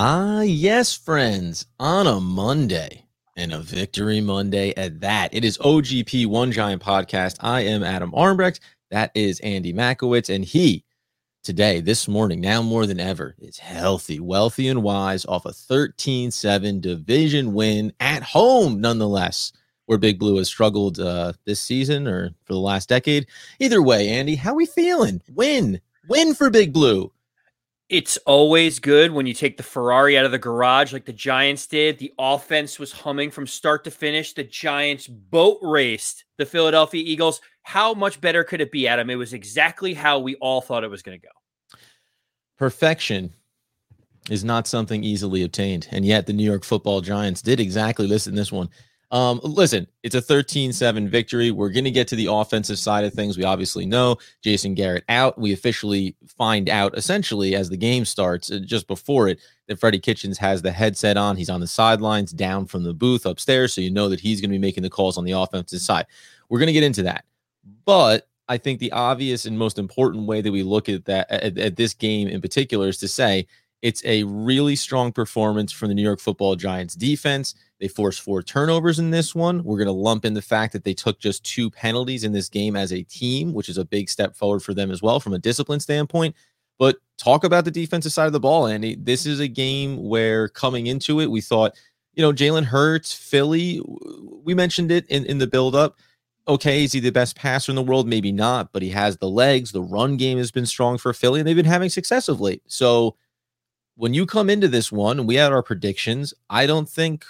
Ah, yes, friends, on a Monday and a victory Monday at that. It is OGP One Giant Podcast. I am Adam Armbrecht. That is Andy Makowitz. And he, today, this morning, now more than ever, is healthy, wealthy, and wise off a 13 7 division win at home, nonetheless, where Big Blue has struggled uh, this season or for the last decade. Either way, Andy, how we feeling? Win, win for Big Blue. It's always good when you take the Ferrari out of the garage like the Giants did. The offense was humming from start to finish. The Giants boat raced the Philadelphia Eagles. How much better could it be, Adam? It was exactly how we all thought it was going to go. Perfection is not something easily obtained. And yet the New York football Giants did exactly listen this one. Um, listen, it's a 13 7 victory. We're going to get to the offensive side of things. We obviously know Jason Garrett out. We officially find out essentially as the game starts, uh, just before it, that Freddie Kitchens has the headset on. He's on the sidelines down from the booth upstairs. So you know that he's going to be making the calls on the offensive side. We're going to get into that. But I think the obvious and most important way that we look at that at, at this game in particular is to say it's a really strong performance from the New York football Giants defense. They forced four turnovers in this one. We're going to lump in the fact that they took just two penalties in this game as a team, which is a big step forward for them as well from a discipline standpoint. But talk about the defensive side of the ball, Andy. This is a game where coming into it, we thought, you know, Jalen Hurts, Philly, we mentioned it in, in the buildup. Okay, is he the best passer in the world? Maybe not, but he has the legs. The run game has been strong for Philly, and they've been having success of late. So, when you come into this one and we had our predictions, I don't think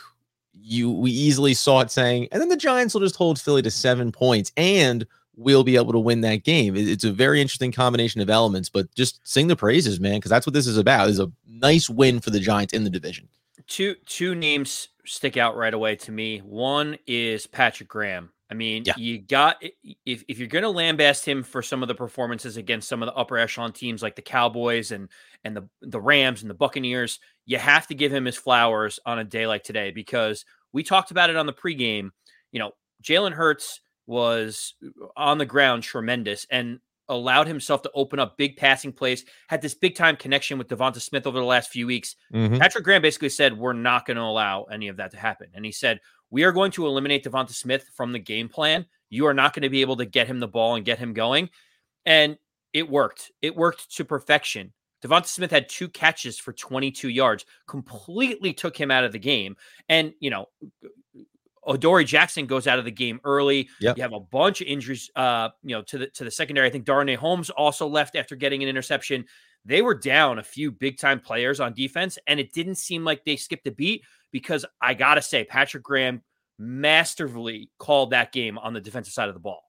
you we easily saw it saying, and then the Giants will just hold Philly to seven points and we'll be able to win that game. It's a very interesting combination of elements, but just sing the praises, man, because that's what this is about. Is a nice win for the Giants in the division. Two two names stick out right away to me. One is Patrick Graham. I mean, yeah. you got if if you're going to lambaste him for some of the performances against some of the upper echelon teams like the Cowboys and and the the Rams and the Buccaneers, you have to give him his flowers on a day like today because we talked about it on the pregame. You know, Jalen Hurts was on the ground tremendous and allowed himself to open up big passing plays, had this big time connection with Devonta Smith over the last few weeks. Mm-hmm. Patrick Graham basically said, We're not going to allow any of that to happen. And he said, we are going to eliminate Devonta Smith from the game plan. You are not going to be able to get him the ball and get him going. And it worked. It worked to perfection. Devonta Smith had two catches for 22 yards, completely took him out of the game. And, you know, Adoree Jackson goes out of the game early. Yep. You have a bunch of injuries, uh, you know, to the to the secondary. I think Darnay Holmes also left after getting an interception. They were down a few big time players on defense, and it didn't seem like they skipped a beat because I got to say, Patrick Graham masterfully called that game on the defensive side of the ball.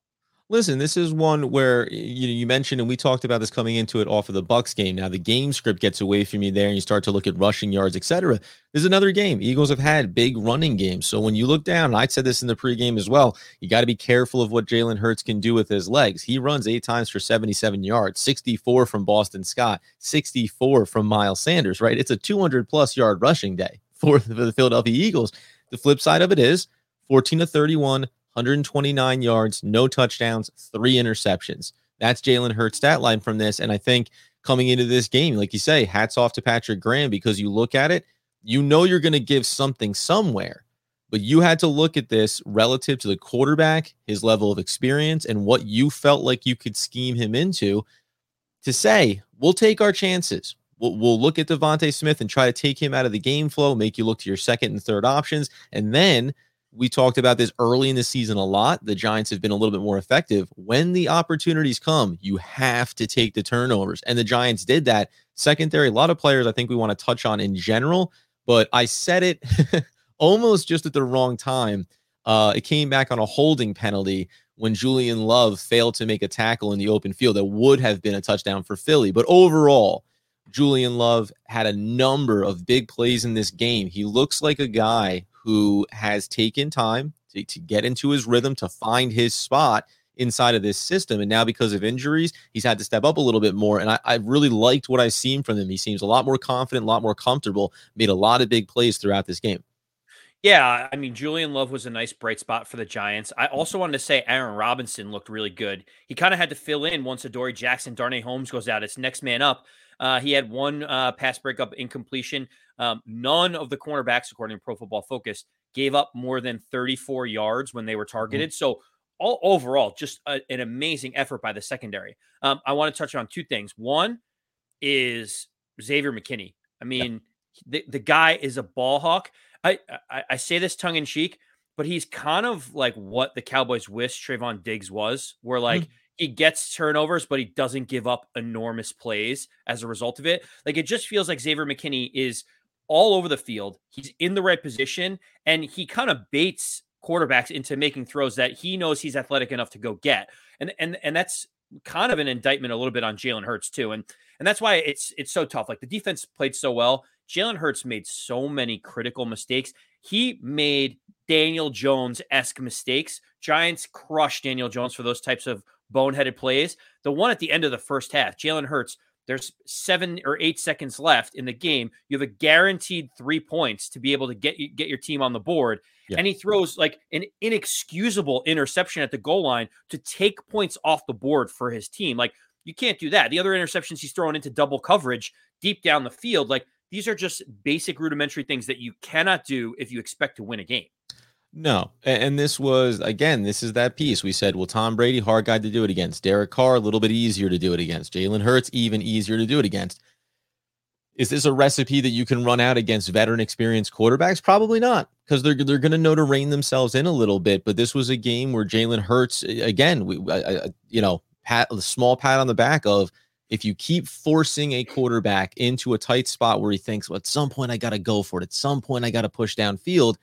Listen, this is one where you know you mentioned, and we talked about this coming into it off of the Bucks game. Now the game script gets away from you there, and you start to look at rushing yards, etc. There's another game. Eagles have had big running games, so when you look down, and I said this in the pregame as well, you got to be careful of what Jalen Hurts can do with his legs. He runs eight times for 77 yards, 64 from Boston Scott, 64 from Miles Sanders. Right, it's a 200 plus yard rushing day for the Philadelphia Eagles. The flip side of it is 14 to 31 129 yards, no touchdowns, three interceptions. That's Jalen Hurts' stat line from this. And I think coming into this game, like you say, hats off to Patrick Graham because you look at it, you know you're going to give something somewhere. But you had to look at this relative to the quarterback, his level of experience, and what you felt like you could scheme him into to say, we'll take our chances. We'll, we'll look at DeVonta Smith and try to take him out of the game flow, make you look to your second and third options. And then we talked about this early in the season a lot. The Giants have been a little bit more effective. When the opportunities come, you have to take the turnovers. And the Giants did that. Secondary, a lot of players I think we want to touch on in general, but I said it almost just at the wrong time. Uh, it came back on a holding penalty when Julian Love failed to make a tackle in the open field that would have been a touchdown for Philly. But overall, Julian Love had a number of big plays in this game. He looks like a guy who has taken time to, to get into his rhythm, to find his spot inside of this system. And now, because of injuries, he's had to step up a little bit more. And I, I really liked what I've seen from him. He seems a lot more confident, a lot more comfortable, made a lot of big plays throughout this game. Yeah, I mean, Julian Love was a nice bright spot for the Giants. I also wanted to say Aaron Robinson looked really good. He kind of had to fill in once Adoree Jackson, Darnay Holmes goes out. It's next man up. Uh, he had one uh, pass breakup incompletion. Um, none of the cornerbacks, according to Pro Football Focus, gave up more than 34 yards when they were mm-hmm. targeted. Mm-hmm. So all overall, just a, an amazing effort by the secondary. Um, I want to touch on two things. One is Xavier McKinney. I mean, the, the guy is a ball hawk. I, I, I say this tongue in cheek, but he's kind of like what the Cowboys wish Trevon Diggs was, where like mm-hmm. he gets turnovers, but he doesn't give up enormous plays as a result of it. Like it just feels like Xavier McKinney is all over the field. He's in the right position and he kind of baits quarterbacks into making throws that he knows he's athletic enough to go get. And and and that's kind of an indictment a little bit on Jalen Hurts too. And and that's why it's it's so tough. Like the defense played so well. Jalen Hurts made so many critical mistakes. He made Daniel Jones esque mistakes. Giants crushed Daniel Jones for those types of boneheaded plays. The one at the end of the first half, Jalen Hurts, there's seven or eight seconds left in the game. You have a guaranteed three points to be able to get get your team on the board. Yeah. And he throws like an inexcusable interception at the goal line to take points off the board for his team. Like you can't do that. The other interceptions he's throwing into double coverage deep down the field, like these are just basic rudimentary things that you cannot do if you expect to win a game. No, and this was again, this is that piece we said. Well, Tom Brady, hard guy to do it against. Derek Carr, a little bit easier to do it against. Jalen Hurts, even easier to do it against. Is this a recipe that you can run out against veteran, experienced quarterbacks? Probably not, because they're they're going to know to rein themselves in a little bit. But this was a game where Jalen Hurts, again, we, I, I, you know, pat a small pat on the back of if you keep forcing a quarterback into a tight spot where he thinks, well, at some point I got to go for it. At some point I got to push downfield.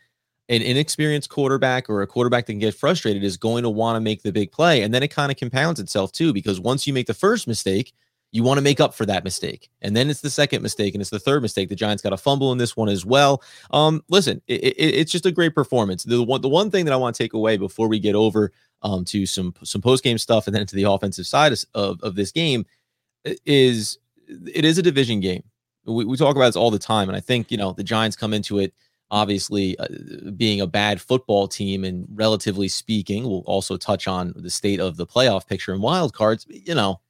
An inexperienced quarterback or a quarterback that can get frustrated is going to want to make the big play. And then it kind of compounds itself too, because once you make the first mistake, you want to make up for that mistake. And then it's the second mistake and it's the third mistake. The Giants got a fumble in this one as well. Um, listen, it, it, it's just a great performance. The one, the one thing that I want to take away before we get over um, to some some post game stuff and then to the offensive side of, of, this game is it is a division game. We, we talk about this all the time, and I think you know the Giants come into it obviously uh, being a bad football team and relatively speaking we'll also touch on the state of the playoff picture and wild cards you know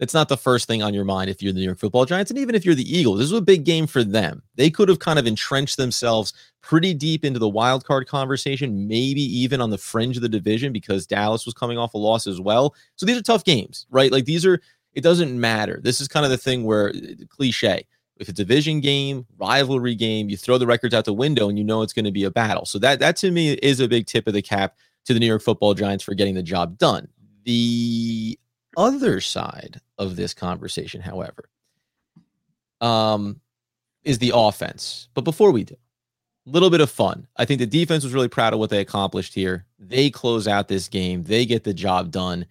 it's not the first thing on your mind if you're the New York Football Giants and even if you're the Eagles this was a big game for them they could have kind of entrenched themselves pretty deep into the wild card conversation maybe even on the fringe of the division because Dallas was coming off a loss as well so these are tough games right like these are it doesn't matter. This is kind of the thing where uh, cliche. If it's a division game, rivalry game, you throw the records out the window and you know it's going to be a battle. So that that to me is a big tip of the cap to the New York Football Giants for getting the job done. The other side of this conversation, however, um, is the offense. But before we do, a little bit of fun. I think the defense was really proud of what they accomplished here. They close out this game. They get the job done.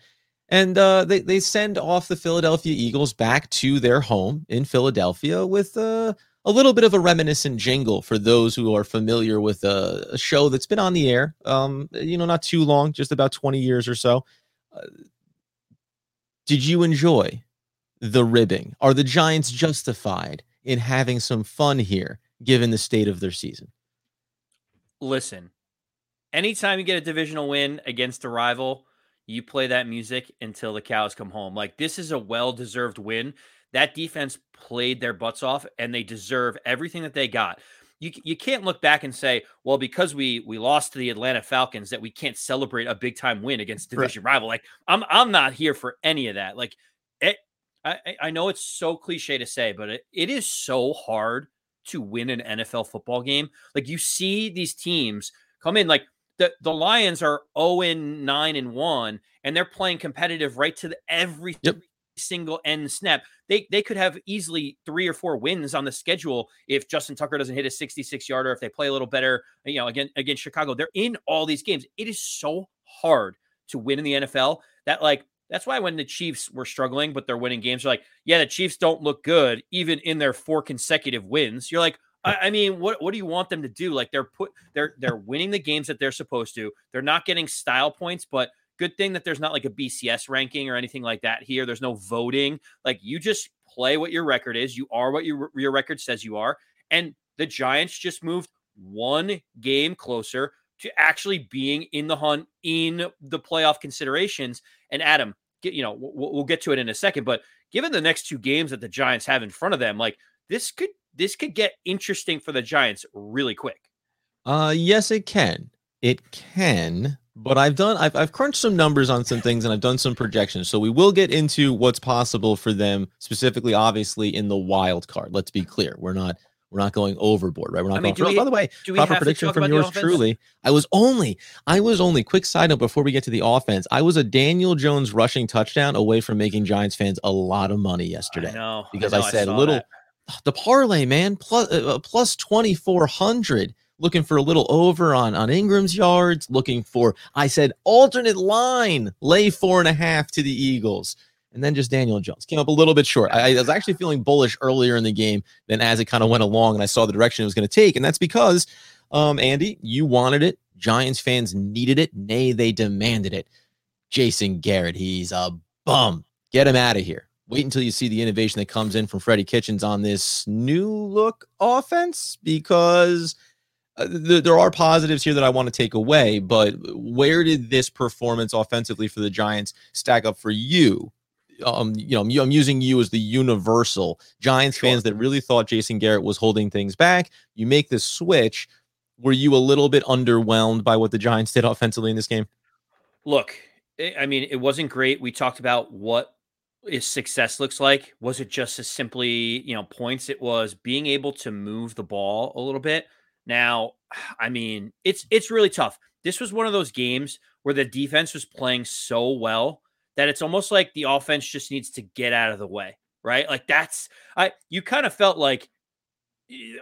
And uh, they, they send off the Philadelphia Eagles back to their home in Philadelphia with uh, a little bit of a reminiscent jingle for those who are familiar with a, a show that's been on the air, um, you know, not too long, just about 20 years or so. Uh, did you enjoy the ribbing? Are the Giants justified in having some fun here, given the state of their season? Listen, anytime you get a divisional win against a rival, you play that music until the cows come home. Like this is a well-deserved win. That defense played their butts off and they deserve everything that they got. You, you can't look back and say, well, because we we lost to the Atlanta Falcons, that we can't celebrate a big time win against division right. rival. Like I'm I'm not here for any of that. Like it, I I know it's so cliche to say, but it, it is so hard to win an NFL football game. Like you see these teams come in like the the Lions are 0 and 9 and 1 and they're playing competitive right to the, every yep. single end snap. They they could have easily 3 or 4 wins on the schedule if Justin Tucker doesn't hit a 66 yarder if they play a little better, you know, again against Chicago. They're in all these games. It is so hard to win in the NFL that like that's why when the Chiefs were struggling but they're winning games, you're like, yeah, the Chiefs don't look good even in their four consecutive wins. You're like, I, I mean, what what do you want them to do? Like they're put they're they're winning the games that they're supposed to. They're not getting style points, but good thing that there's not like a BCS ranking or anything like that here. There's no voting. Like you just play what your record is. You are what your your record says you are. And the Giants just moved one game closer to actually being in the hunt in the playoff considerations. And Adam, get you know we'll, we'll get to it in a second, but given the next two games that the Giants have in front of them, like this could this could get interesting for the Giants really quick. Uh, yes, it can. It can. But I've done I've I've crunched some numbers on some things and I've done some projections. So we will get into what's possible for them specifically, obviously in the wild card. Let's be clear, we're not we're not going overboard, right? We're not I mean, going. We, by the way, proper prediction from yours truly. I was only, I was only. Quick side note before we get to the offense, I was a Daniel Jones rushing touchdown away from making Giants fans a lot of money yesterday. I know, because I, know, I said a little. That. The parlay, man, plus uh, uh plus twenty four hundred looking for a little over on on Engram's yards, looking for I said alternate line, lay four and a half to the Eagles and then just Daniel Jones came up a little bit short. I, I was actually feeling bullish earlier in the game than as it kind of went along, and I saw the direction it was going to take, and that's because, um, Andy, you wanted it. Giants fans needed it. Nay, they demanded it. Jason Garrett, he's a bum. Get him out of here. Wait until you see the innovation that comes in from Freddie Kitchens on this new look offense because. Uh, there are positives here that I want to take away, but where did this performance offensively for the Giants stack up for you um, you know, I'm using you as the universal Giants sure. fans that really thought Jason Garrett was holding things back. You make this switch. Were you a little bit underwhelmed by what the Giants did offensively in this game? Look, I mean, it wasn't great. We talked about what is success looks like. Was it just as simply, you know, points? It was being able to move the ball a little bit. Now, I mean, it's it's really tough. This was one of those games where the defense was playing so well that it's almost like the offense just needs to get out of the way, right? Like that's I you kind of felt like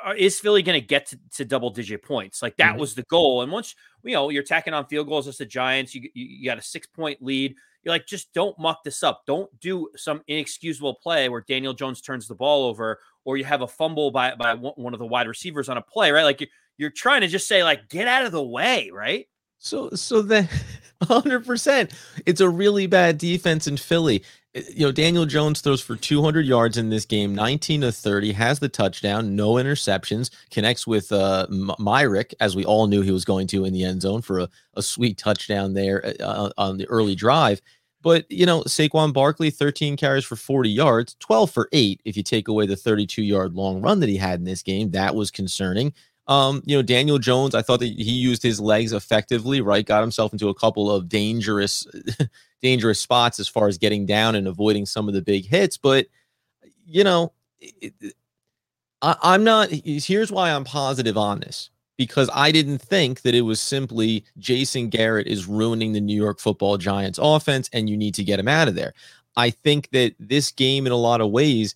uh, is Philly going to get to, to, double digit points? Like that mm-hmm. was the goal. And once you know you're tacking on field goals as the Giants, you, you, you got a six point lead. You're like, just don't muck this up. Don't do some inexcusable play where Daniel Jones turns the ball over, or you have a fumble by by one of the wide receivers on a play, right? Like you're, you're trying to just say like, get out of the way, right? So so then 100%. It's a really bad defense in Philly. You know, Daniel Jones throws for 200 yards in this game, 19 to 30, has the touchdown, no interceptions, connects with uh, Myarick, as we all knew he was going to in the end zone for a, a sweet touchdown there eh, uh, on the early drive. But, you know, Saquon Barkley, 13 carries for 40 yards, 12 for 8 if you take away the 32 yard long run that he had in this game. That was concerning. Um, you know, Daniel Jones, I thought that he used his legs effectively, right? Got himself into a couple of dangerous, dangerous spots as far as getting down and avoiding some of the big hits. But, you know, it, I, I'm not, here's why I'm positive on this because I didn't think that it was simply Jason Garrett is ruining the New York football Giants offense and you need to get him out of there. I think that this game, in a lot of ways,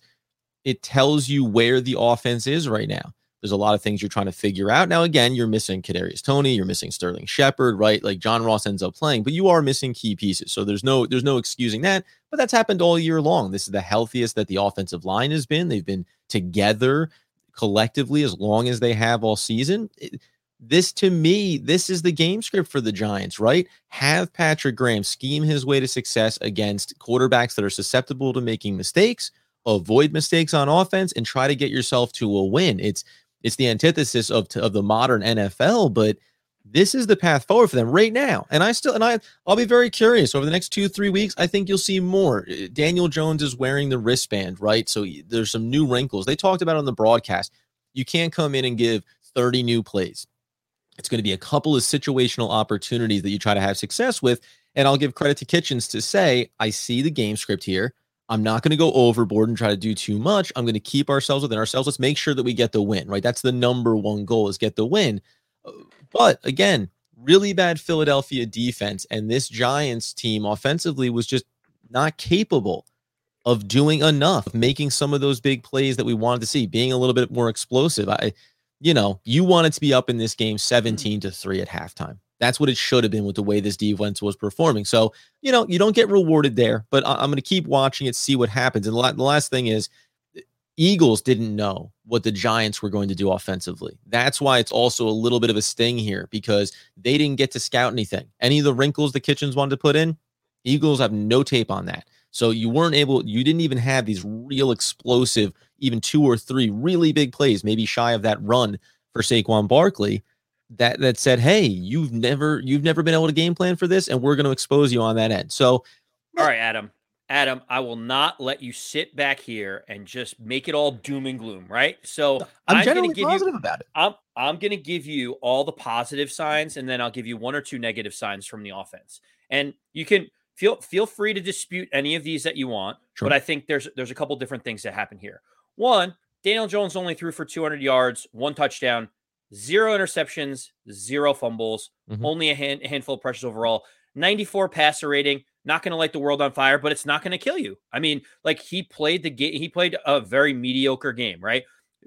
it tells you where the offense is right now. There's a lot of things you're trying to figure out. Now, again, you're missing Kadarius Toney, you're missing Sterling Shepard, right? Like John Ross ends up playing, but you are missing key pieces. So there's no there's no excusing that. But that's happened all year long. This is the healthiest that the offensive line has been. They've been together collectively as long as they have all season. It, this to me, this is the game script for the Giants, right? Have Patrick Graham scheme his way to success against quarterbacks that are susceptible to making mistakes, avoid mistakes on offense, and try to get yourself to a win. It's it's the antithesis of of the modern NFL, but this is the path forward for them right now. And I still and I I'll be very curious over the next two three weeks. I think you'll see more. Uh, Daniel Jones is wearing the wristband, right? So there's some new wrinkles. They talked about on the broadcast. You can't come in and give 30 new plays. It's going to be a couple of situational opportunities that you try to have success with. And I'll give credit to Kitchens to say, I see the game script here. I'm not going to go overboard and try to do too much. I'm going to keep ourselves within ourselves. Let's make sure that we get the win, right? That's the number one goal is get the win. Uh, but again, really bad Philadelphia defense and this Giants team offensively was just not capable of doing enough, making some of those big plays that we wanted to see, being a little bit more explosive. I you know, you wanted to be up in this game 17 to 3 at halftime. That's what it should have been with the way this defense was performing. So, you know, you don't get rewarded there, but I- am going to keep watching it, see what happens. And the, la- the last thing is, Eagles didn't know what the Giants were going to do offensively. That's why it's also a little bit of a sting here because they didn't get to scout anything. Any of the wrinkles the Kitchens wanted to put in, Eagles have no tape on that. So you weren't able, you didn't even have these real explosive, even two or three really big plays, maybe shy of that run for Saquon Barkley that that said, "Hey, you've never you've never been able to game plan for this, and we're going to expose you on that end." So, all eh right, Adam. Adam, I will not let you sit back here and just make it all doom and gloom, right? So I'm, I'm generally positive you, about it. I'm I'm going to give you all the positive signs, and then I'll give you one or two negative signs from the offense. And you can feel feel free to dispute any of these that you want, sure. but I think there's there's a couple different things that happen here. One, Daniel Jones only threw for 200 yards, one touchdown, zero interceptions, zero fumbles, mm-hmm. only a, hand, a handful of pressures overall, 94 passer rating not going to light the world on fire, but it's not going to kill you. I mean, like he played the game, he played a very mediocre game, right?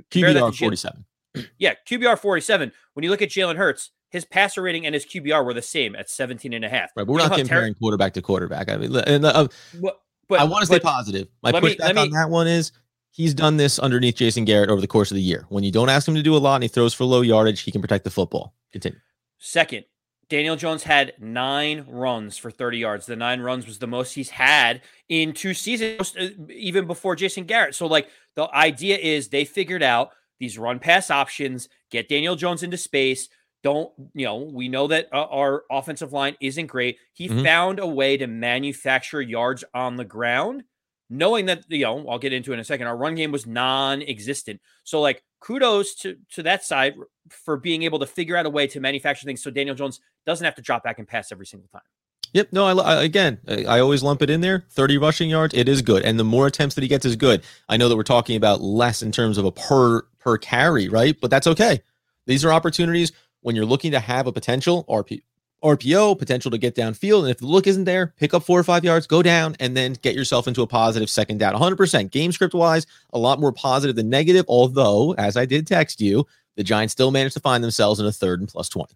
QBR 47. Yeah, QBR 47. When you look at Jalen Hurts, his passer rating and his QBR were the same at 17 and a half. Right, but we're not comparing ter- quarterback to quarterback. I mean, and, uh, but, but, I want to stay positive. My pushback on that one is he's done this underneath Jason Garrett over the course of the year. When you don't ask him to do a lot and he throws for low yardage, he can protect the football. Continue. Second, Daniel Jones had nine runs for 30 yards. The nine runs was the most he's had in two seasons, uh, even before Jason Garrett. So, like, the idea is they figured out these run pass options, get Daniel Jones into space. Don't, you know, we know that uh, our offensive line isn't great. He mm-hmm. found a way to manufacture yards on the ground, knowing that, you know, I'll get into in a second. Our run game was non existent. So, like, kudos to to that side for being able to figure out a way to manufacture things so Daniel Jones doesn't have to drop back and pass every single time. Yep. No, I, I, again, I always lump it in there. 30 rushing yards, it is good. And the more attempts that he gets is good. I know that we're talking about less in terms of a per per carry, right? But that's okay. These are opportunities when you're looking to have a potential RP, RPO, potential to get downfield. And if the look isn't there, pick up four or five yards, go down, and then get yourself into a positive second down. 100% game script wise, a lot more positive than negative. Although, as I did text you, the Giants still managed to find themselves in a third and plus 20.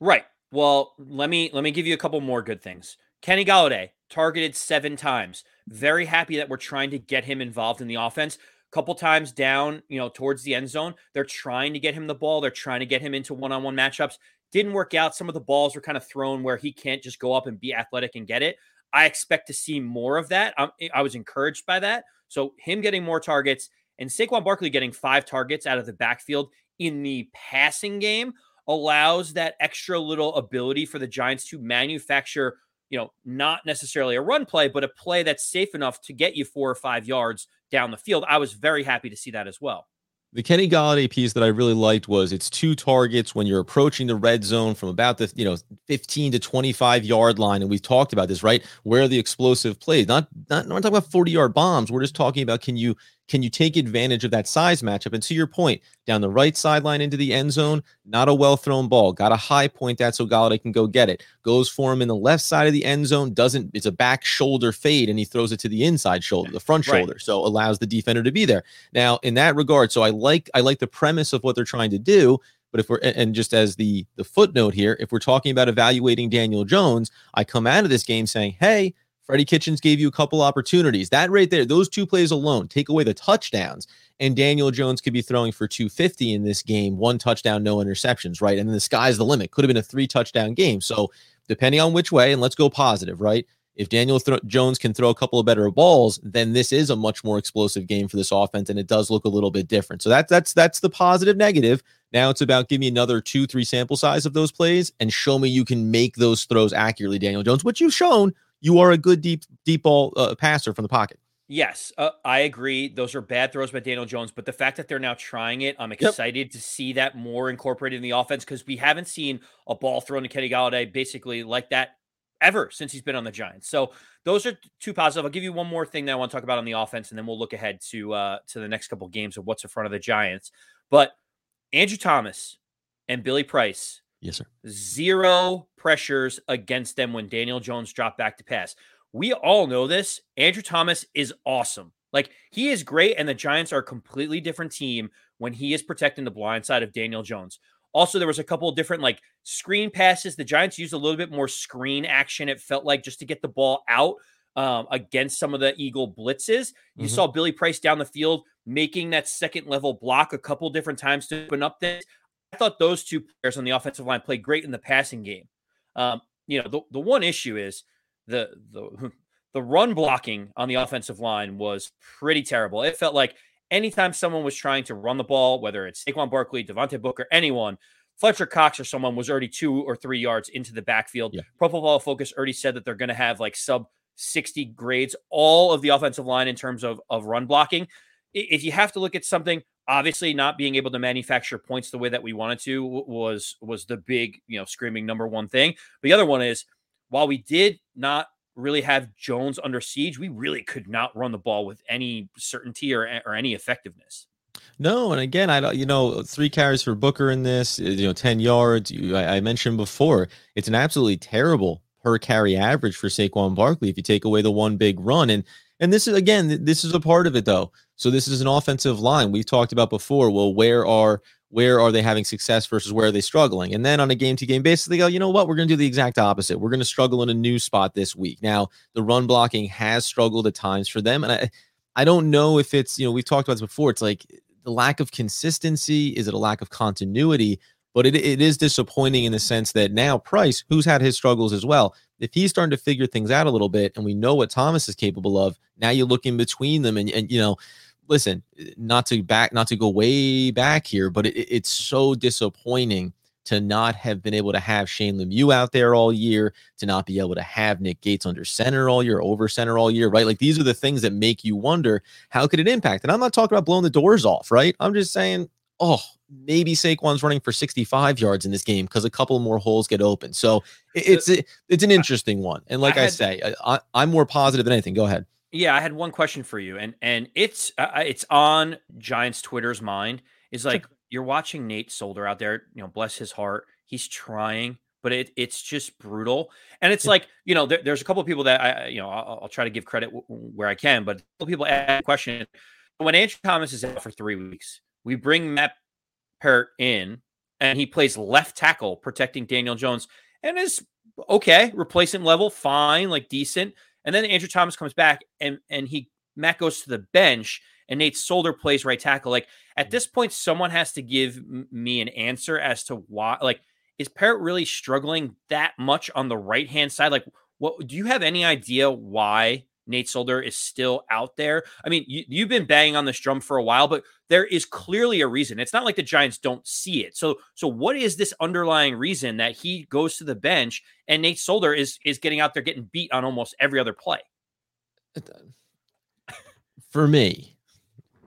Right. Well, let me let me give you a couple more good things. Kenny Golladay targeted seven times. Very happy that we're trying to get him involved in the offense. Couple times down, you know, towards the end zone, they're trying to get him the ball. They're trying to get him into one-on-one matchups. Didn't work out. Some of the balls were kind of thrown where he can't just go up and be athletic and get it. I expect to see more of that. I'm, eh, i was encouraged by that. So him getting more targets and Saquon Barkley getting five targets out of the backfield in the passing game allows that extra little ability for the Giants to manufacture, you know, not necessarily a run play, but a play that's safe enough to get you four or five yards down the field. I was very happy to see that as well. The Kenny Golladay piece that I really liked was it's two targets when you're approaching the red zone from about the you know 15 to 25 yard line, and we've talked about this, right? Where the explosive plays, not not we're not talking about 40 yard bombs. We're just talking about can you can you take advantage of that size matchup? And to your point, down the right sideline into the end zone, not a well thrown ball. Got a high point that so Golladay can go get it. Goes for him in the left side of the end zone. Doesn't it's a back shoulder fade and he throws it to the inside shoulder, the front shoulder. Right. So allows the defender to be there. Now in that regard, so I like I like the premise of what they're trying to do. But if we're and just as the the footnote here, if we're talking about evaluating Daniel Jones, I come out of this game saying, hey Freddie Kitchens gave you a couple opportunities. That right there, those two plays alone, take away the touchdowns, and Daniel Jones could be throwing for 250 in this game, one touchdown, no interceptions, right? And then the sky's the limit. Could have been a three touchdown game. So, depending on which way, and let's go positive, right? If Daniel th- Jones can throw a couple of better balls, then this is a much more explosive game for this offense, and it does look a little bit different. So that's that's that's the positive negative. Now it's about give me another two, three sample size of those plays and show me you can make those throws accurately, Daniel Jones, which you've shown you are a good deep deep ball uh, passer from the pocket. Yes, uh, I agree. Those are bad throws by Daniel Jones, but the fact that they're now trying it, I'm excited yep. to see that more incorporated in the offense because we haven't seen a ball thrown to Kenny Golladay basically like that ever since he's been on the Giants. So those are two positive. I'll give you one more thing that I want to talk about on the offense, and then we'll look ahead to uh, to the next couple of games of what's in front of the Giants. But Andrew Thomas and Billy Price Yes, sir. Zero pressures against them when Daniel Jones dropped back to pass. We all know this. Andrew Thomas is awesome. Like he is great, and the Giants are a completely different team when he is protecting the blind side of Daniel Jones. Also, there was a couple of different like screen passes. The Giants used a little bit more screen action. It felt like just to get the ball out um, against some of the Eagle blitzes. You mm-hmm. saw Billy Price down the field making that second level block a couple different times to open up things. I thought those two players on the offensive line played great in the passing game. Um, you know, the, the one issue is the the the run blocking on the offensive line was pretty terrible. It felt like anytime someone was trying to run the ball, whether it's Saquon Barkley, Devontae Booker, anyone, Fletcher Cox or someone was already two or three yards into the backfield. Yeah. Pro Football Focus already said that they're going to have like sub 60 grades all of the offensive line in terms of of run blocking. If you have to look at something, obviously not being able to manufacture points the way that we wanted to was was the big you know screaming number one thing. The other one is while we did not really have Jones under siege, we really could not run the ball with any certainty or or any effectiveness. No, and again, I don't. You know, three carries for Booker in this. Uh, you know, ten yards. You, I, I mentioned before, it's an absolutely terrible per carry average for Saquon Barkley if you take away the one big run. And and this is again, this is a part of it though. So this is an offensive line we've talked about before. Well, where are where are they having success versus where are they struggling? And then on a game to game basis, they go, you know what? We're going to do the exact opposite. We're going to struggle in a new spot this week. Now, the run blocking has struggled at times for them. And I, I don't know if it's, you know, we've talked about this before. It's like the lack of consistency. Is it a lack of continuity? But it, it is disappointing in the sense that now Price, who's had his struggles as well, if he's starting to figure things out a little bit and we know what Thomas is capable of, now you look in between them and, and you know, listen, not to back, not to go way back here, but it, it's so disappointing to not have been able to have Shane Lemieux out there all year, to not be able to have Nick Gates under center all year, over center all year, right? Like these are the things that make you wonder how could it impact? And I'm not talking about blowing the doors off, right? I'm just saying, oh, maybe Saquon's running for 65 yards in this game because a couple more holes get open. So it's it's an interesting one. And like I, had, I say, I, I'm more positive than anything. Go ahead. Yeah, I had one question for you, and and it's uh, uh, it's on Giants Twitter's mind. Is like sure. you're watching Nate Solder out there. You know, bless his heart, he's trying, but it it's just brutal. And it's yeah. like you know, there, there's a couple of people that I you know I'll, I'll try to give credit w- where I can, but people ask the question when Andrew Thomas is out for three weeks, we bring Matt Peart in, and he plays left tackle protecting Daniel Jones, and is okay, replacement level, fine, like decent and then Andrew Thomas comes back and and he Matt goes to the bench and Nate Solder plays right tackle. Like at mm. this point, someone has to give me an answer as to why. Like, is Peart really struggling that much on the right hand side? Like, what do you have any idea why Nate Solder is still out there. I mean, you, have been banging on this drum for a while, but there is clearly a reason. It's not like the Giants don't see it. So, so what is this underlying reason that he goes to the bench and Nate Solder is is getting out there getting beat on almost every other play? For me,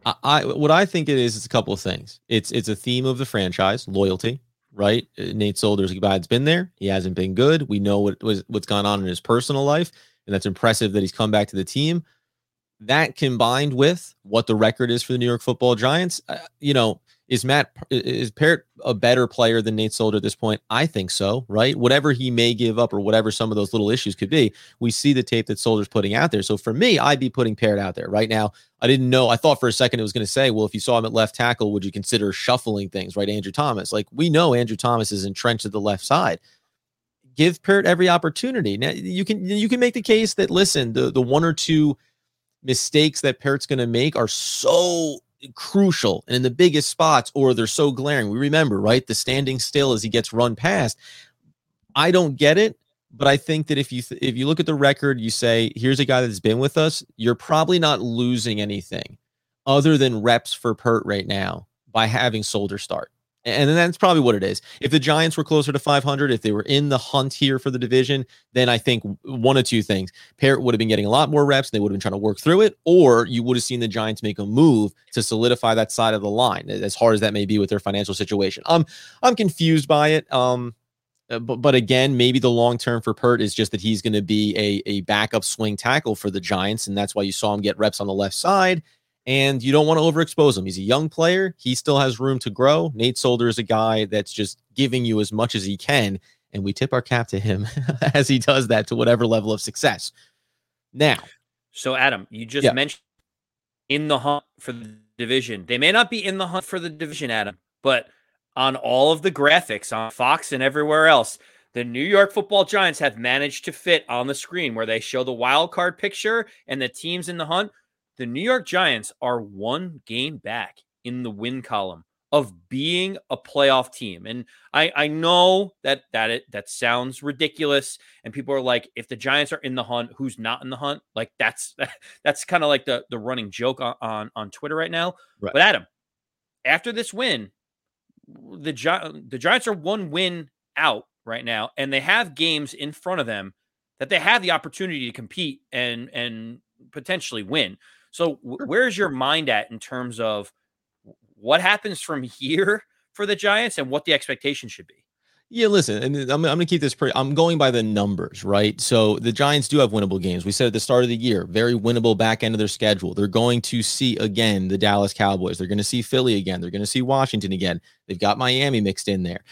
I, I what I think it is, is a couple of things. It's it's a theme of the franchise, loyalty, right? Uh, Nate Solder's a guy that's been there. He hasn't been good. We know what was what's gone on in his personal life and that's impressive that he's come back to the team. That combined with what the record is for the New York Football Giants, uh, you know, is Matt is Peart a better player than Nate Solder at this point? I think so, right? Whatever he may give up or whatever some of those little issues could be, we see the tape that Solder's putting out there. So for me, I'd be putting Peart out there right now. I didn't know. I thought for a second it was going to say, well, if you saw him at left tackle, would you consider shuffling things, right? Andrew Thomas, like we know Andrew Thomas is entrenched at the left side give Peart every opportunity. Now you can you can make the case that listen, the the one or two mistakes that Peart's going to make are so crucial and in the biggest spots, or they're so glaring. We remember, right, the standing still as he gets run past. I don't get it, but I think that if you th- if you look at the record, you say, "Here's a guy that's been with us." You're probably not losing anything other than reps for Peart right now by having Solder start. And that's probably what it is. If the Giants were closer to 500, if they were in the hunt here for the division, then I think one of two things. Peart would have been getting a lot more reps. And they would have been trying to work through it, or you would have seen the Giants make a move to solidify that side of the line, as hard as that may be with their financial situation. I'm I'm confused by it. Um, uh, but, but again, maybe the long term for Peart is just that he's going to be a, a backup swing tackle for the Giants. And that's why you saw him get reps on the left side and you don't want to overexpose him. He's a young player. He still has room to grow. Nate Solder is a guy that's just giving you as much as he can. And we tip our cap to him as he does that to whatever level of success. Now, so Adam, you just yeah. mentioned in the hunt for the division. They may not be in the hunt for the division, Adam, but on all of the graphics on Fox and everywhere else, the New York football giants have managed to fit on the screen where they show the wild card picture and the teams in the hunt the New York Giants are one game back in the win column of being a playoff team. And I, I know that that it that sounds ridiculous. And people are like, if the Giants are in the hunt, who's not in the hunt? Like that's that's kind of like the the running joke on, on, on Twitter right now. Right. But Adam, after this win, the Gi- the Giants are one win out right now, and they have games in front of them that they have the opportunity to compete and and potentially win. So where's your mind at in terms of what happens from here for the Giants and what the expectation should be? Yeah, listen, and I'm, I'm going to keep this pretty. I'm going by the numbers, right? So the Giants do have winnable games. We said at the start of the year, very winnable back end of their schedule. They're going to see again the Dallas Cowboys. They're going to see Philly again. They're going to see Washington again. They've got Miami mixed in there.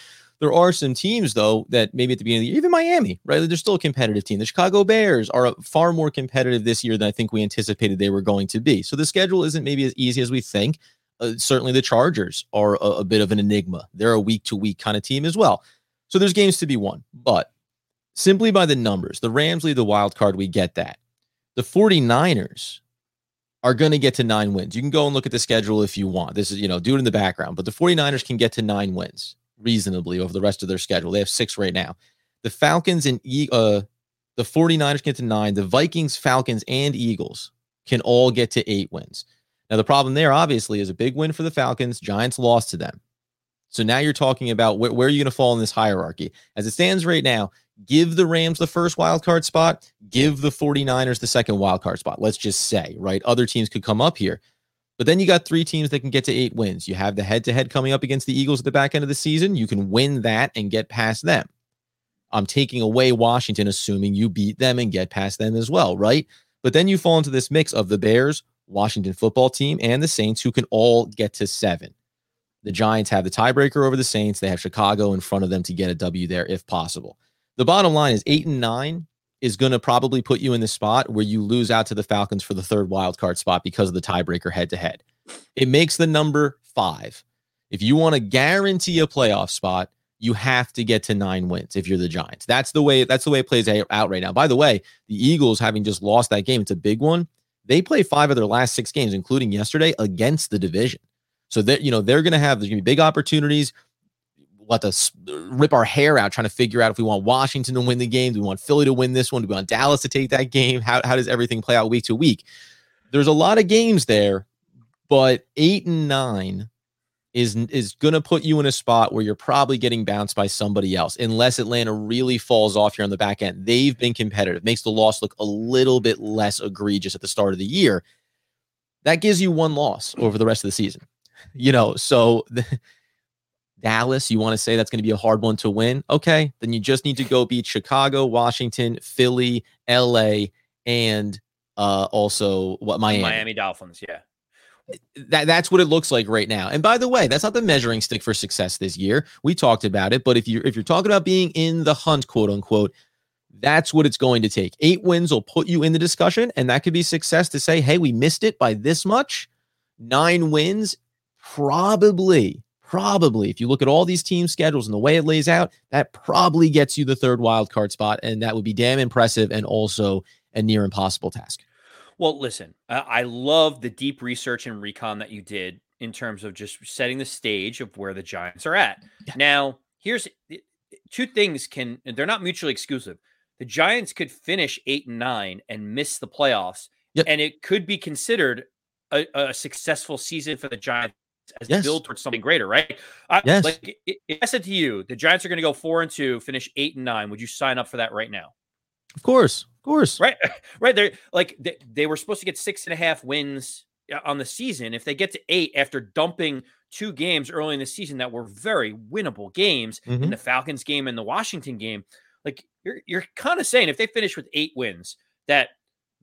There are some teams though that maybe at the beginning of the year, even Miami, right? They're still a competitive team. The Chicago Bears are far more competitive this year than I think we anticipated they were going to be. So the schedule isn't maybe as easy as we think. Uh, certainly the Chargers are a, a bit of an enigma. They're a week to week kind of team as well. So there's games to be won, but simply by the numbers, the Rams lead the wild card. We get that. The 49ers are going to get to nine wins. You can go and look at the schedule if you want. This is, you know, do it in the background, but the 49ers can get to nine wins reasonably over the rest of their schedule. They have six right now. The Falcons and uh, the 49ers get to nine. The Vikings, Falcons, and Eagles can all get to eight wins. Now, the problem there obviously is a big win for the Falcons. Giants lost to them. So now you're talking about where, where are you going to fall in this hierarchy? As it stands right now, give the Rams the first wild card spot, give the 49ers the second wild card spot. Let's just say, right? Other teams could come up here. But then you got three teams that can get to eight wins. You have the head to head coming up against the Eagles at the back end of the season. You can win that and get past them. I'm taking away Washington, assuming you beat them and get past them as well, right? But then you fall into this mix of the Bears, Washington football team, and the Saints, who can all get to seven. The Giants have the tiebreaker over the Saints. They have Chicago in front of them to get a W there if possible. The bottom line is eight and nine is going to probably put you in the spot where you lose out to the Falcons for the third wild card spot because of the tiebreaker head to head. It makes the number five. If you want to guarantee a playoff spot, you have to get to nine wins if you're the Giants. That's the way. That's the way it plays out right now. By the way, the Eagles having just lost that game, it's a big one. They play five of their last six games, including yesterday, against the division. So that you know they're going to have there's going to be big opportunities. Let us rip our hair out trying to figure out if we want Washington to win the game, do we want Philly to win this one, do we want Dallas to take that game? How how does everything play out week to week? There's a lot of games there, but eight and nine is is going to put you in a spot where you're probably getting bounced by somebody else unless Atlanta really falls off here on the back end. They've been competitive, makes the loss look a little bit less egregious at the start of the year. That gives you one loss over the rest of the season you know, so the, Dallas, you want to say that's going to be a hard one to win? Okay, then you just need to go beat Chicago, Washington, Philly, LA, and uh also what Miami. Miami Dolphins, yeah. That that's what it looks like right now. And by the way, that's not the measuring stick for success this year. We talked about it, but if you if you're talking about being in the hunt, quote unquote, that's what it's going to take. Eight wins will put you in the discussion, and that could be success to say, hey, we missed it by this much. Nine wins probably, probably, if you look at all these team schedules and the way it lays out, that probably gets you the third wild card spot. And that would be damn impressive and also a near impossible task. Well, listen, I love the deep research and recon that you did in terms of just setting the stage of where the Giants are at. Yeah. Now, here's eh, two things can they're not mutually exclusive. The Giants could finish eight and nine and miss the playoffs, yep. and it could be considered a, a, successful season for the Giants as yes. build towards something greater, right? I, yes. Like if I said to you, the Giants are going to go four and two, finish eight and nine, would you sign up for that right now? Of course, of course. Right, right. They're like they, they were supposed to get six and a half wins uh, on the season. If they get to eight after dumping two games early in the season that were very winnable games mm-hmm. in the Falcons game and the Washington game, like you're you're kind of saying if they finish with eight wins, that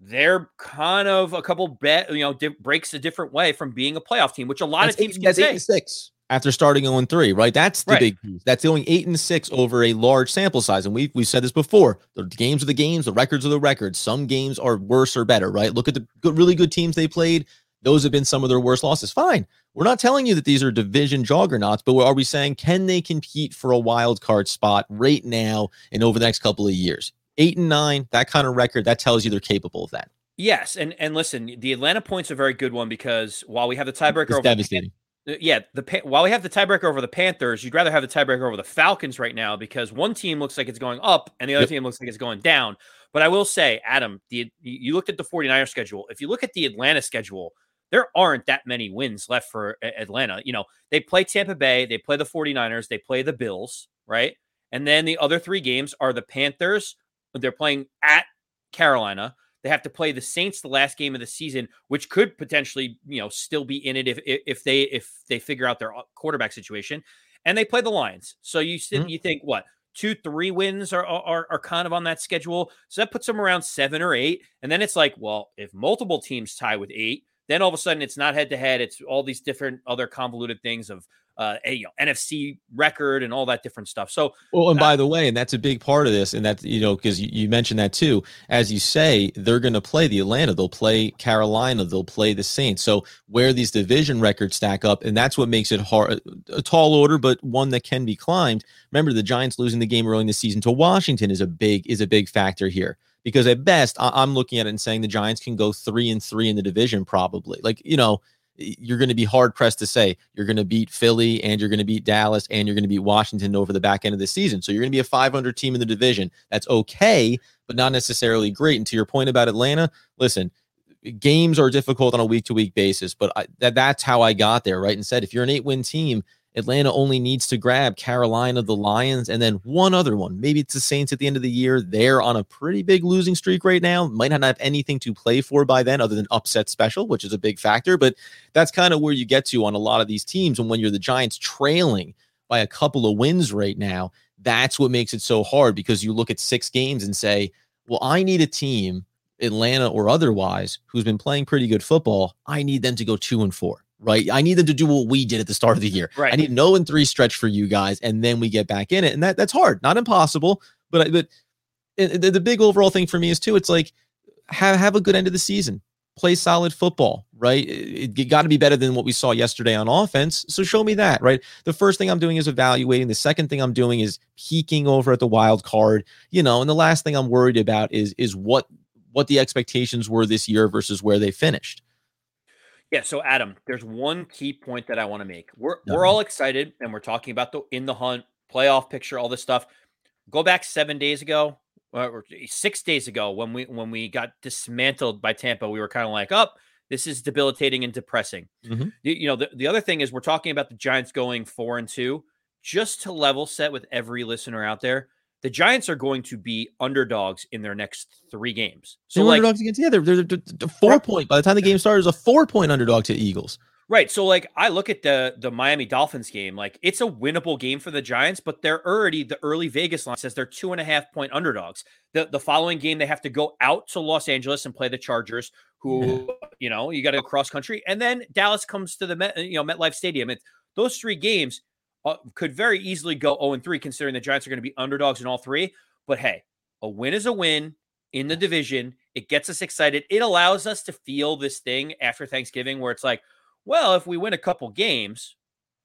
they're kind of a couple bet you know di- breaks a different way from being a playoff team, which a lot that's of teams eight, that's say. eight and six after starting 0 3, right? That's the right. big piece. That's going eight and six over a large sample size. And we we've said this before. The games are the games, the records are the records. Some games are worse or better, right? Look at the good, really good teams they played. Those have been some of their worst losses. Fine. We're not telling you that these are division juggernauts, but are we saying can they compete for a wild card spot right now and over the next couple of years? Eight and nine, that kind of record, that tells you they're capable of that. Yes, and and listen, the Atlanta point's a very good one because while we have the tiebreaker, it's over devastating. The, uh, yeah, the while we have the tiebreaker over the Panthers, you'd rather have the tiebreaker over the Falcons right now because one team looks like it's going up and the other yep. team looks like it's going down. But I will say, Adam, the you looked at the 49er schedule. If you look at the Atlanta schedule, there aren't that many wins left for Atlanta. You know, they play Tampa Bay, they play the 49ers, they play the Bills, right? And then the other three games are the Panthers, they're playing at Carolina. They have to play the Saints the last game of the season, which could potentially, you know, still be in it if if they if they figure out their uh, quarterback situation. And they play the Lions. So you mm-hmm. you think what two, three wins are, are are kind of on that schedule. So that puts them around seven or eight. And then it's like, well, if multiple teams tie with eight, then all of a sudden it's not head to head. It's all these different other convoluted things of uh, a you know, NFC record and all that different stuff. So, well, and uh, by the way, and that's a big part of this, and that you know, because you, you, mentioned that too. As you say, they're going to play the Atlanta, they'll play Carolina, they'll play the Saints. So, where these division records stack up, and that's what makes it hard, a tall order, but one that can be climbed. Remember, the Giants losing the game early in the season to Washington is a big is a big factor here because at best, I, am looking at it and saying the Giants can go three and three in the division, probably. Like you know you're going to be hard pressed to say you're going to beat Philly and you're going to beat Dallas and you're going to beat Washington over the back end of the season. So you're going to be a 500 team in the division. That's okay, but not necessarily great. And to your point about Atlanta, listen, games are difficult on a week to week basis, but I, that, that's how I got there, right? And said if you're an eight win team, Atlanta only needs to grab Carolina, the Lions, and then one other one. Maybe it's the Saints at the end of the year. They're on a pretty big losing streak right now. Might not have anything to play for by then other than upset special, which is a big factor. But that's kind of where you get to on a lot of these teams. And when you're the Giants trailing by a couple of wins right now, that's what makes it so hard because you look at six games and say, well, I need a team, Atlanta or otherwise, who's been playing pretty good football. I need them to go two and four right? I need them to do what we did at the start of the year. Right. I need no and three stretch for you guys, and then we get back in it, and that that's hard, not impossible, but but the, the big overall thing for me is too. It's like have have a good end of the season, play solid football, right? It, it got to be better than what we saw yesterday on offense. So show me that, right? The first thing I'm doing is evaluating. The second thing I'm doing is peeking over at the wild card, you know, and the last thing I'm worried about is is what what the expectations were this year versus where they finished. Yeah, so Adam, there's one key point that I want to make. We're uh-huh. we're all excited and we're talking about the in the hunt, playoff picture, all this stuff. Go back 7 days ago, or 6 days ago when we when we got dismantled by Tampa, we were kind of like, "Up, oh, this is debilitating and depressing." Mm-hmm. You, you know, the, the other thing is we're talking about the Giants going 4 and 2 just to level set with every listener out there the Giants are going to be underdogs in their next three games. So, like, underdogs against yeah, they're, they're, they're four right. point. By the time the game starts, a four point underdog to Eagles. Right. So, like, I look at the the Miami Dolphins game, like it's a winnable game for the Giants, but they're already the early Vegas line says they're two and a half point underdogs. The the following game, they have to go out to Los Angeles and play the Chargers, who yeah. you know you got to cross country, and then Dallas comes to the Met, you know MetLife Stadium. It's those three games uh, could very easily go 0 3, considering the Giants are going to be underdogs in all three. But hey, a win is a win in the division. It gets us excited. It allows us to feel this thing after Thanksgiving where it's like, well, if we win a couple games,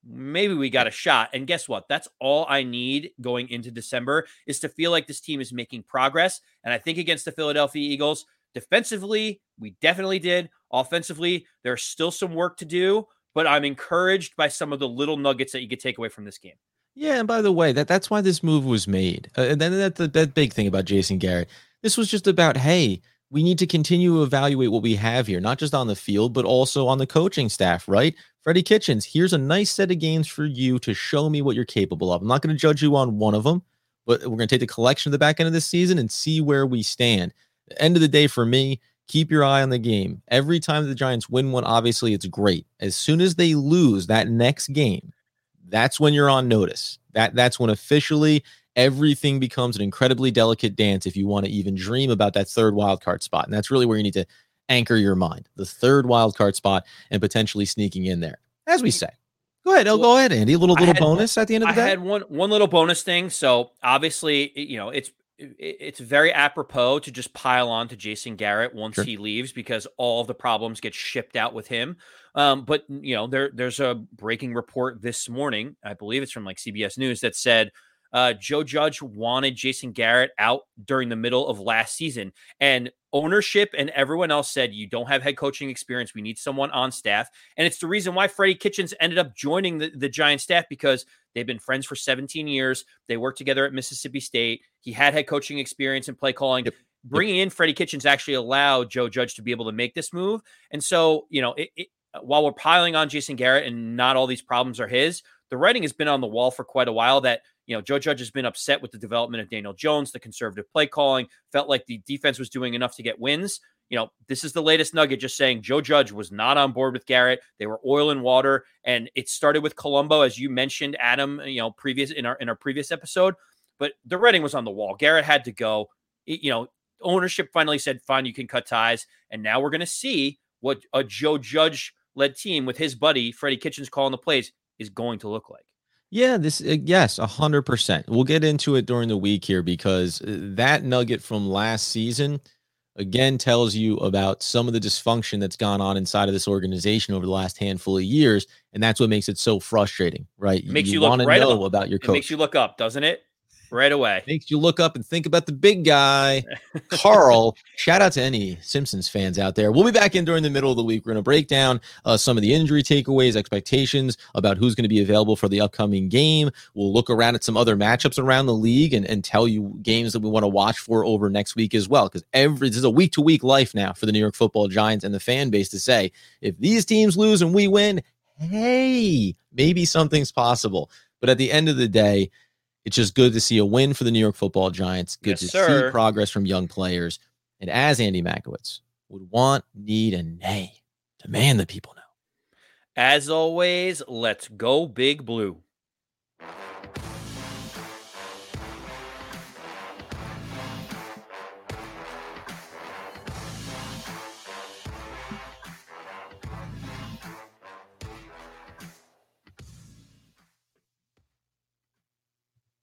maybe we got a shot. And guess what? That's all I need going into December is to feel like this team is making progress. And I think against the Philadelphia Eagles, defensively, we definitely did. Offensively, there's still some work to do but I'm encouraged by some of the little nuggets that you could take away from this game. Yeah, and by the way, that that's why this move was made. Uh, and then that the that big thing about Jason Garrett. This was just about hey, we need to continue to evaluate what we have here, not just on the field, but also on the coaching staff, right? Freddie Kitchens, here's a nice set of games for you to show me what you're capable of. I'm not going to judge you on one of them, but we're going to take the collection of the back end of the season and see where we stand. end of the day, for me, keep your eye on the game. Every time the Giants win one, obviously it's great. As soon as they lose that next game, that's when you're on notice. That that's when officially everything becomes an incredibly delicate dance if you want to even dream about that third wild card spot. And that's really where you need to anchor your mind. The third wild card spot and potentially sneaking in there. As we say. Go ahead. Oh, go ahead, Andy. A little little had, bonus at the end of the I day. I had one one little bonus thing. So obviously, you know, it's it's very apropos to just pile on to Jason Garrett once sure. he leaves because all the problems get shipped out with him. Um, but you know, there there's a breaking report this morning, I believe it's from like CBS News that said uh, Joe Judge wanted Jason Garrett out during the middle of last season, and ownership and everyone else said, You don't have head coaching experience. We need someone on staff. And it's the reason why Freddie Kitchens ended up joining the, the Giant staff because they've been friends for 17 years. They worked together at Mississippi State. He had head coaching experience and play calling. Yep. Bringing in Freddie Kitchens actually allowed Joe Judge to be able to make this move. And so, you know, it, it, while we're piling on Jason Garrett and not all these problems are his, the writing has been on the wall for quite a while that you know, Joe Judge has been upset with the development of Daniel Jones, the conservative play calling, felt like the defense was doing enough to get wins. You know, this is the latest nugget just saying Joe Judge was not on board with Garrett. They were oil and water. And it started with Colombo, as you mentioned, Adam, you know, previous in our in our previous episode. But the writing was on the wall. Garrett had to go. You know, ownership finally said, fine, you can cut ties. And now we're going to see what a Joe Judge led team with his buddy, Freddie Kitchens, calling the plays is going to look like. Yeah, this uh, yes, a hundred percent. We'll get into it during the week here because uh, that nugget from last season again tells you about some of the dysfunction that's gone on inside of this organization over the last handful of years, and that's what makes it so frustrating, right? It makes you, you look right know up. about your coach. It makes you look up, doesn't it? Right away. Makes you look up and think about the big guy, Carl. shout out to any Simpsons fans out there. We'll be back in during the middle of the week. We're going to break down uh, some of the injury takeaways, expectations about who's going to be available for the upcoming game. We'll look around at some other matchups around the league and, and tell you games that we want to watch for over next week as well. Because every this is a week to week life now for the New York Football Giants and the fan base to say if these teams lose and we win, hey, maybe something's possible. But at the end of the day, it's just good to see a win for the New York football Giants. Good yes, to sir. see progress from young players. And as Andy Makowitz would want, need, and nay, demand that people know. As always, let's go big blue.